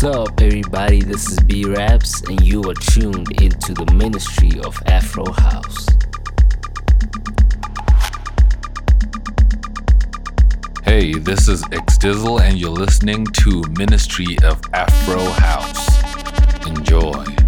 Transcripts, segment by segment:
What's up, everybody? This is B Raps, and you are tuned into the ministry of Afro House. Hey, this is X Dizzle, and you're listening to Ministry of Afro House. Enjoy.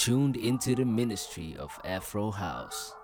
Tuned into the ministry of Afro House.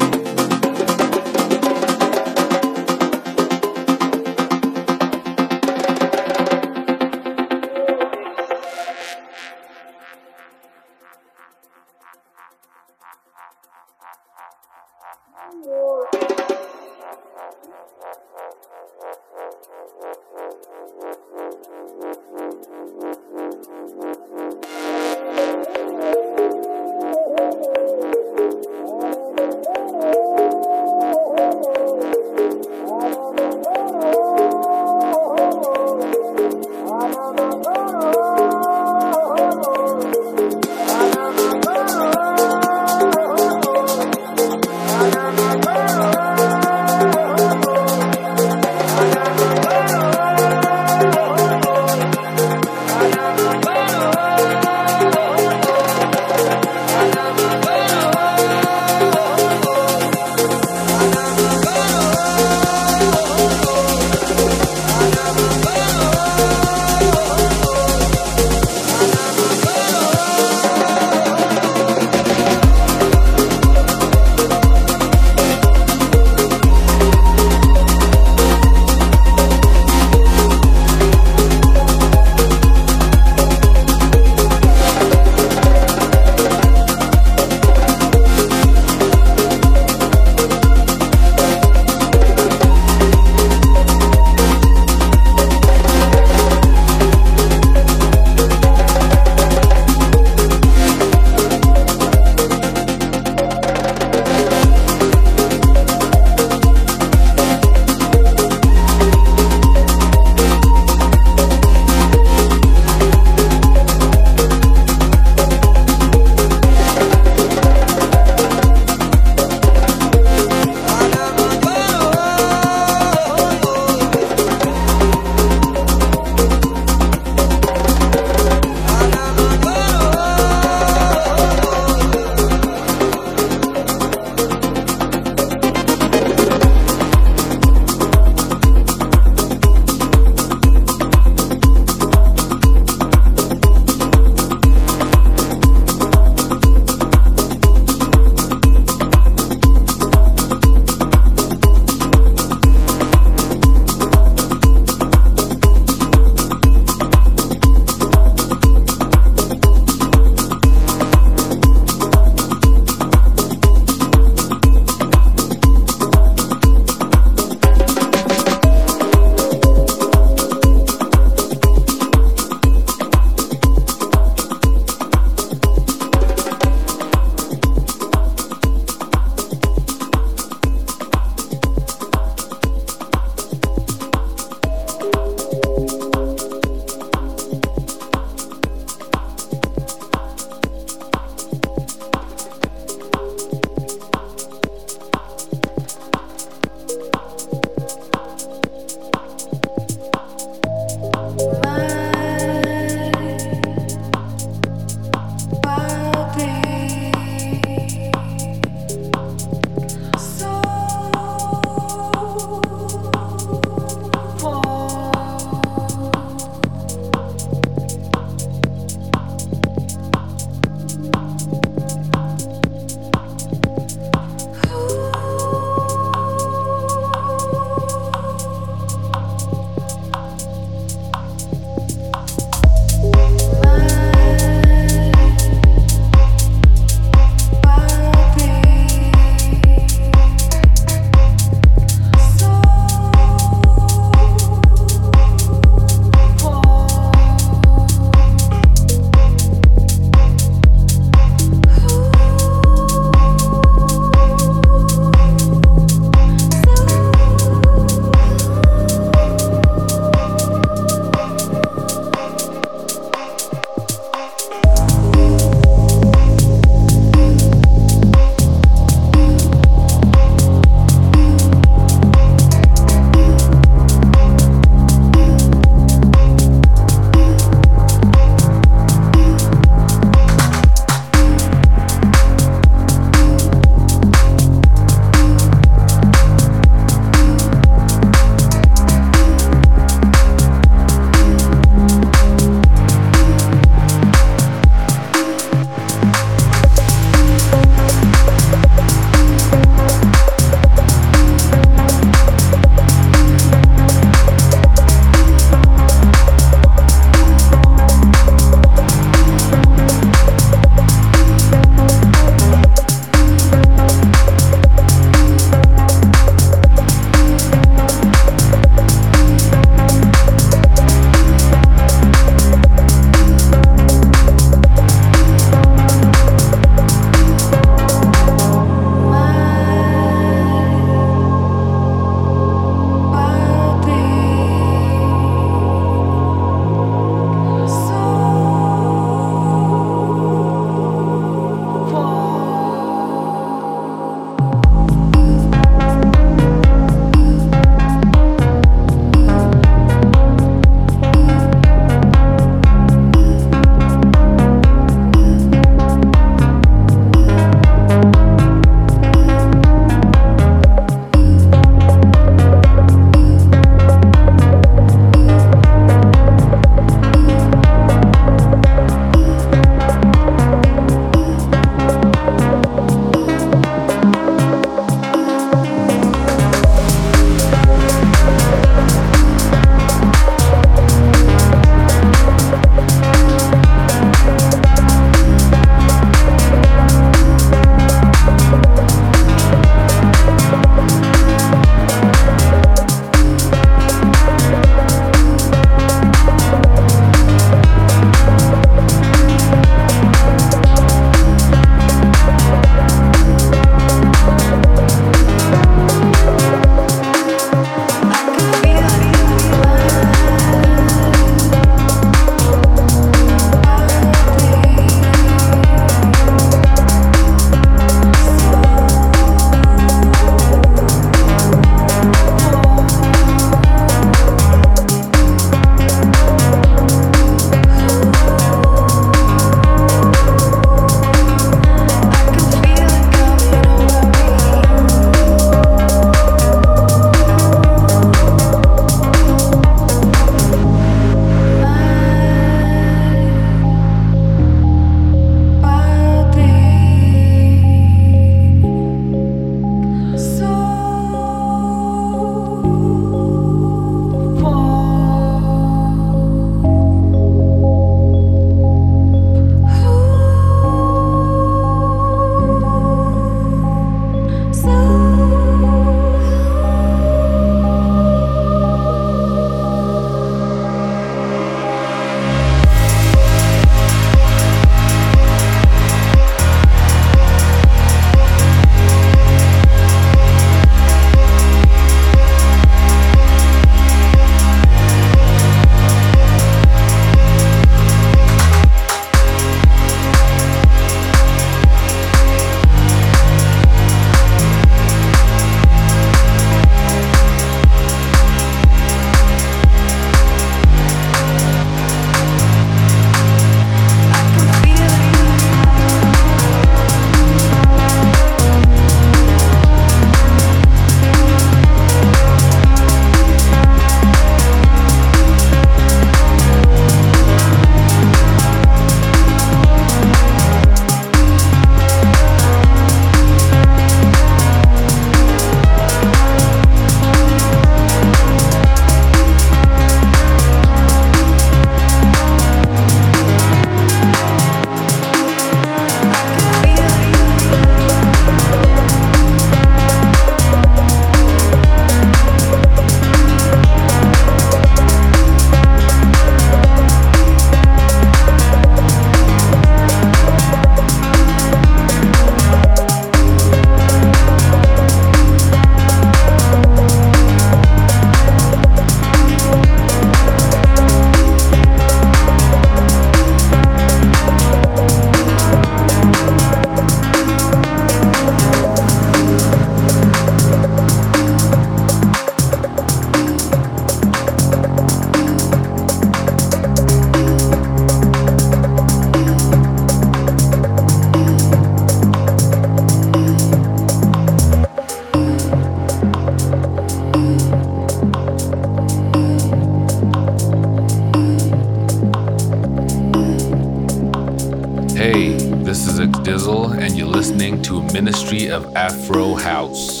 Of Afro House.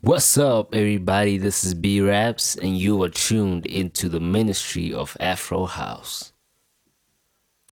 What's up, everybody? This is B Raps, and you are tuned into the Ministry of Afro House.